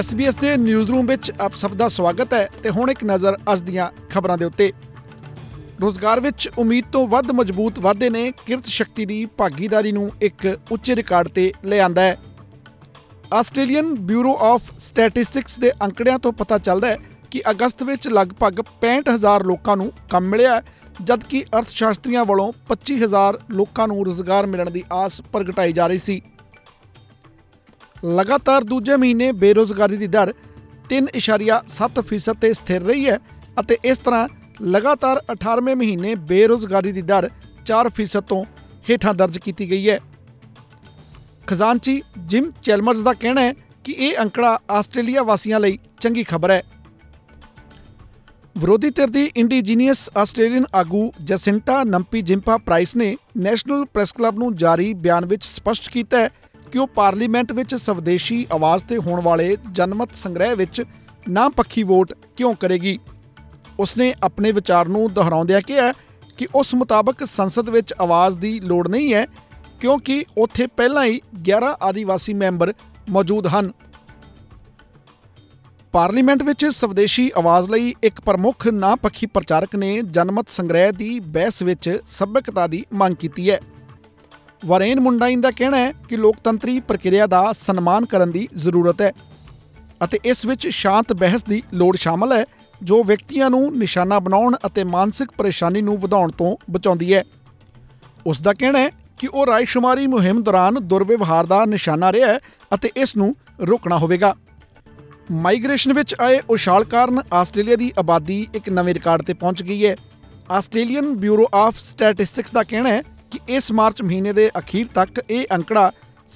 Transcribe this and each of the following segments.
SBS ਦੇ news room ਵਿੱਚ ਆਪ ਸਭ ਦਾ ਸਵਾਗਤ ਹੈ ਤੇ ਹੁਣ ਇੱਕ ਨਜ਼ਰ ਅੱਜ ਦੀਆਂ ਖਬਰਾਂ ਦੇ ਉੱਤੇ। ਰੋਜ਼ਗਾਰ ਵਿੱਚ ਉਮੀਦ ਤੋਂ ਵੱਧ ਮਜ਼ਬੂਤ ਵਾਧੇ ਨੇ ਕਿਰਤ ਸ਼ਕਤੀ ਦੀ ਭਾਗੀਦਾਰੀ ਨੂੰ ਇੱਕ ਉੱਚੇ ਰਿਕਾਰਡ ਤੇ ਲੈ ਆਂਦਾ ਹੈ। ਆਸਟ੍ਰੇਲੀਅਨ ਬਿਊਰੋ ਆਫ ਸਟੈਟਿਸਟਿਕਸ ਦੇ ਅੰਕੜਿਆਂ ਤੋਂ ਪਤਾ ਚੱਲਦਾ ਹੈ ਕਿ ਅਗਸਤ ਵਿੱਚ ਲਗਭਗ 65000 ਲੋਕਾਂ ਨੂੰ ਕੰਮ ਮਿਲਿਆ ਹੈ, ਜਦਕਿ ਅਰਥਸ਼ਾਸਤਰੀਆਂ ਵੱਲੋਂ 25000 ਲੋਕਾਂ ਨੂੰ ਰੋਜ਼ਗਾਰ ਮਿਲਣ ਦੀ ਆਸ ਪ੍ਰਗਟਾਈ ਜਾ ਰਹੀ ਸੀ। ਲਗਾਤਾਰ ਦੂਜੇ ਮਹੀਨੇ ਬੇਰੋਜ਼ਗਾਰੀ ਦੀ ਦਰ 3.7% ਤੇ ਸਥਿਰ ਰਹੀ ਹੈ ਅਤੇ ਇਸ ਤਰ੍ਹਾਂ ਲਗਾਤਾਰ 18ਵੇਂ ਮਹੀਨੇ ਬੇਰੋਜ਼ਗਾਰੀ ਦੀ ਦਰ 4% ਤੋਂ ਹੇਠਾਂ ਦਰਜ ਕੀਤੀ ਗਈ ਹੈ। ਖਜ਼ਾਨਚੀ ਜਿਮ ਚੈਲਮਰਜ਼ ਦਾ ਕਹਿਣਾ ਹੈ ਕਿ ਇਹ ਅੰਕੜਾ ਆਸਟ੍ਰੇਲੀਆ ਵਾਸੀਆਂ ਲਈ ਚੰਗੀ ਖਬਰ ਹੈ। ਵਿਰੋਧੀ ਧਿਰ ਦੀ ਇੰਡੀਜੀਨੀਅਸ ਆਸਟ੍ਰੇਲੀਅਨ ਆਗੂ ਜਸਿੰਟਾ ਨੰਪੀ ਜਿੰਪਾ ਪ੍ਰਾਈਸ ਨੇ ਨੈਸ਼ਨਲ ਪ੍ਰੈਸ ਕਲੱਬ ਨੂੰ ਜਾਰੀ ਬਿਆਨ ਵਿੱਚ ਸਪਸ਼ਟ ਕੀਤਾ ਹੈ ਕਿ ਉਹ ਪਾਰਲੀਮੈਂਟ ਵਿੱਚ ਸਵਦੇਸ਼ੀ ਆਵਾਜ਼ ਤੇ ਹੋਣ ਵਾਲੇ ਜਨਮਤ ਸੰਗ੍ਰਹਿ ਵਿੱਚ ਨਾ ਪੱਖੀ ਵੋਟ ਕਿਉਂ ਕਰੇਗੀ? ਉਸਨੇ ਆਪਣੇ ਵਿਚਾਰ ਨੂੰ ਦੁਹਰਾਉਂਦਿਆਂ ਕਿਹਾ ਕਿ ਉਸ ਮੁਤਾਬਕ ਸੰਸਦ ਵਿੱਚ ਆਵਾਜ਼ ਦੀ ਲੋੜ ਨਹੀਂ ਹੈ, ਕਿਉਂਕਿ ਉੱਥੇ ਪਹਿਲਾਂ ਹੀ 11 ਆਦੀਵਾਸੀ ਮੈਂਬਰ ਮੌਜੂਦ ਹਨ। ਪਾਰਲੀਮੈਂਟ ਵਿੱਚ ਸਵਦੇਸ਼ੀ ਆਵਾਜ਼ ਲਈ ਇੱਕ ਪ੍ਰਮੁੱਖ ਨਾ ਪੱਖੀ ਪ੍ਰਚਾਰਕ ਨੇ ਜਨਮਤ ਸੰਗ੍ਰਹਿ ਦੀ ਬਹਿਸ ਵਿੱਚ ਸੱਭਿਅਤਾ ਦੀ ਮੰਗ ਕੀਤੀ ਹੈ। ਵਰੇਨ ਮੁੰਡਾਈਨ ਦਾ ਕਹਿਣਾ ਹੈ ਕਿ ਲੋਕਤੰਤਰੀ ਪ੍ਰਕਿਰਿਆ ਦਾ ਸਨਮਾਨ ਕਰਨ ਦੀ ਜ਼ਰੂਰਤ ਹੈ ਅਤੇ ਇਸ ਵਿੱਚ ਸ਼ਾਂਤ ਬਹਿਸ ਦੀ ਲੋੜ ਸ਼ਾਮਲ ਹੈ, ਜੋ ਵਿਅਕਤੀਆਂ ਨੂੰ ਨਿਸ਼ਾਨਾ ਬਣਾਉਣ ਅਤੇ ਮਾਨਸਿਕ ਪਰੇਸ਼ਾਨੀ ਨੂੰ ਵਧਾਉਣ ਤੋਂ ਬਚਾਉਂਦੀ ਹੈ। ਉਸ ਦਾ ਕਹਿਣਾ ਹੈ ਕਿ ਉਹ ਰਾਇਸ਼ੁਮਾਰੀ ਮੁਹਿੰਮ ਦੌਰਾਨ ਦੁਰਵਿਵਹਾਰ ਦਾ ਨਿਸ਼ਾਨਾ ਰਿਹਾ ਹੈ ਅਤੇ ਇਸ ਨੂੰ ਰੋਕਣਾ ਹੋਵੇਗਾ। ਮਾਈਗ੍ਰੇਸ਼ਨ ਵਿੱਚ ਆਏ ਉਛਾਲ ਕਾਰਨ ਆਸਟ੍ਰੇਲੀਆ ਦੀ ਆਬਾਦੀ ਇੱਕ ਨਵੇਂ ਰਿਕਾਰਡ ਤੇ ਪਹੁੰਚ ਗਈ ਹੈ। ਆਸਟ੍ਰੇਲੀਅਨ ਬਿਊਰੋ ਆਫ ਸਟੈਟਿਸਟਿਕਸ ਦਾ ਕਹਿਣਾ ਹੈ ਕਿ ਇਸ ਮਾਰਚ ਮਹੀਨੇ ਦੇ ਅਖੀਰ ਤੱਕ ਇਹ ਅੰਕੜਾ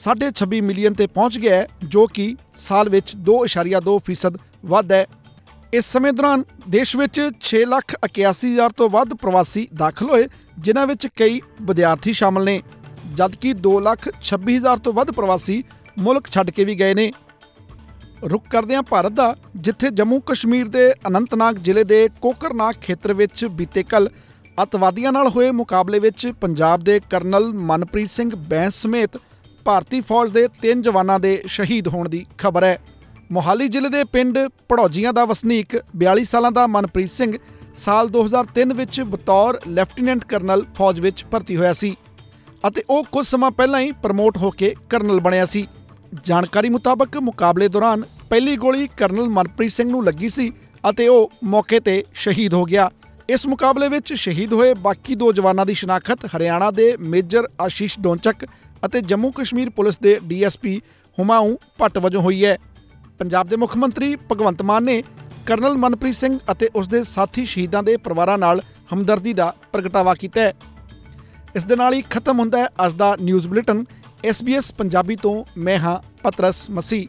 26 ਮਿਲੀਅਨ ਤੇ ਪਹੁੰਚ ਗਿਆ ਹੈ ਜੋ ਕਿ ਸਾਲ ਵਿੱਚ 2.2% ਵੱਧ ਹੈ। ਇਸ ਸਮੇਂ ਦੌਰਾਨ ਦੇਸ਼ ਵਿੱਚ 6,81,000 ਤੋਂ ਵੱਧ ਪ੍ਰਵਾਸੀ ਦਾਖਲ ਹੋਏ ਜਿਨ੍ਹਾਂ ਵਿੱਚ ਕਈ ਵਿਦਿਆਰਥੀ ਸ਼ਾਮਲ ਨੇ ਜਦਕਿ 2,26,000 ਤੋਂ ਵੱਧ ਪ੍ਰਵਾਸੀ ਮੁਲਕ ਛੱਡ ਕੇ ਵੀ ਗਏ ਨੇ। ਰੁਕ ਕਰਦੇ ਹਾਂ ਭਾਰਤ ਦਾ ਜਿੱਥੇ ਜੰਮੂ ਕਸ਼ਮੀਰ ਦੇ ਅਨੰਤਨਾਗ ਜ਼ਿਲ੍ਹੇ ਦੇ ਕੋਕਰਨਾਗ ਖੇਤਰ ਵਿੱਚ ਬੀਤੇ ਕੱਲ ਅਤਵਾਦੀਆਂ ਨਾਲ ਹੋਏ ਮੁਕਾਬਲੇ ਵਿੱਚ ਪੰਜਾਬ ਦੇ ਕਰਨਲ ਮਨਪ੍ਰੀਤ ਸਿੰਘ ਬੈਂਸ ਸਮੇਤ ਭਾਰਤੀ ਫੌਜ ਦੇ ਤਿੰਨ ਜਵਾਨਾਂ ਦੇ ਸ਼ਹੀਦ ਹੋਣ ਦੀ ਖਬਰ ਹੈ। ਮੋਹਾਲੀ ਜ਼ਿਲ੍ਹੇ ਦੇ ਪਿੰਡ ਪੜੌਜੀਆਂ ਦਾ ਵਸਨੀਕ 42 ਸਾਲਾਂ ਦਾ ਮਨਪ੍ਰੀਤ ਸਿੰਘ ਸਾਲ 2003 ਵਿੱਚ ਬਤੌਰ ਲੈਫਟੀਨੈਂਟ ਕਰਨਲ ਫੌਜ ਵਿੱਚ ਭਰਤੀ ਹੋਇਆ ਸੀ ਅਤੇ ਉਹ ਕੁਝ ਸਮਾਂ ਪਹਿਲਾਂ ਹੀ ਪ੍ਰਮੋਟ ਹੋ ਕੇ ਕਰਨਲ ਬਣਿਆ ਸੀ। ਜਾਣਕਾਰੀ ਮੁਤਾਬਕ ਮੁਕਾਬਲੇ ਦੌਰਾਨ ਪਹਿਲੀ ਗੋਲੀ ਕਰਨਲ ਮਨਪ੍ਰੀਤ ਸਿੰਘ ਨੂੰ ਲੱਗੀ ਸੀ ਅਤੇ ਉਹ ਮੌਕੇ ਤੇ ਸ਼ਹੀਦ ਹੋ ਗਿਆ। ਇਸ ਮੁਕਾਬਲੇ ਵਿੱਚ ਸ਼ਹੀਦ ਹੋਏ ਬਾਕੀ ਦੋ ਜਵਾਨਾਂ ਦੀ ਸ਼ਨਾਖਤ ਹਰਿਆਣਾ ਦੇ ਮੇਜਰ ਆਸ਼ੀਸ਼ ਡੋਂਚਕ ਅਤੇ ਜੰਮੂ ਕਸ਼ਮੀਰ ਪੁਲਿਸ ਦੇ ਡੀਐਸਪੀ ਹੁਮਾਊ ਭੱਟ ਵਜੋਂ ਹੋਈ ਹੈ। ਪੰਜਾਬ ਦੇ ਮੁੱਖ ਮੰਤਰੀ ਭਗਵੰਤ ਮਾਨ ਨੇ ਕਰਨਲ ਮਨਪ੍ਰੀਤ ਸਿੰਘ ਅਤੇ ਉਸ ਦੇ ਸਾਥੀ ਸ਼ਹੀਦਾਂ ਦੇ ਪਰਿਵਾਰਾਂ ਨਾਲ ਹਮਦਰਦੀ ਦਾ ਪ੍ਰਗਟਾਵਾ ਕੀਤਾ ਹੈ। ਇਸ ਦੇ ਨਾਲ ਹੀ ਖਤਮ ਹੁੰਦਾ ਹੈ ਅੱਜ ਦਾ ਨਿਊਜ਼ ਬੁਲੇਟਿਨ। SBS ਪੰਜਾਬੀ ਤੋਂ ਮੈਂ ਹਾਂ ਪਤਰਸ ਮਸੀ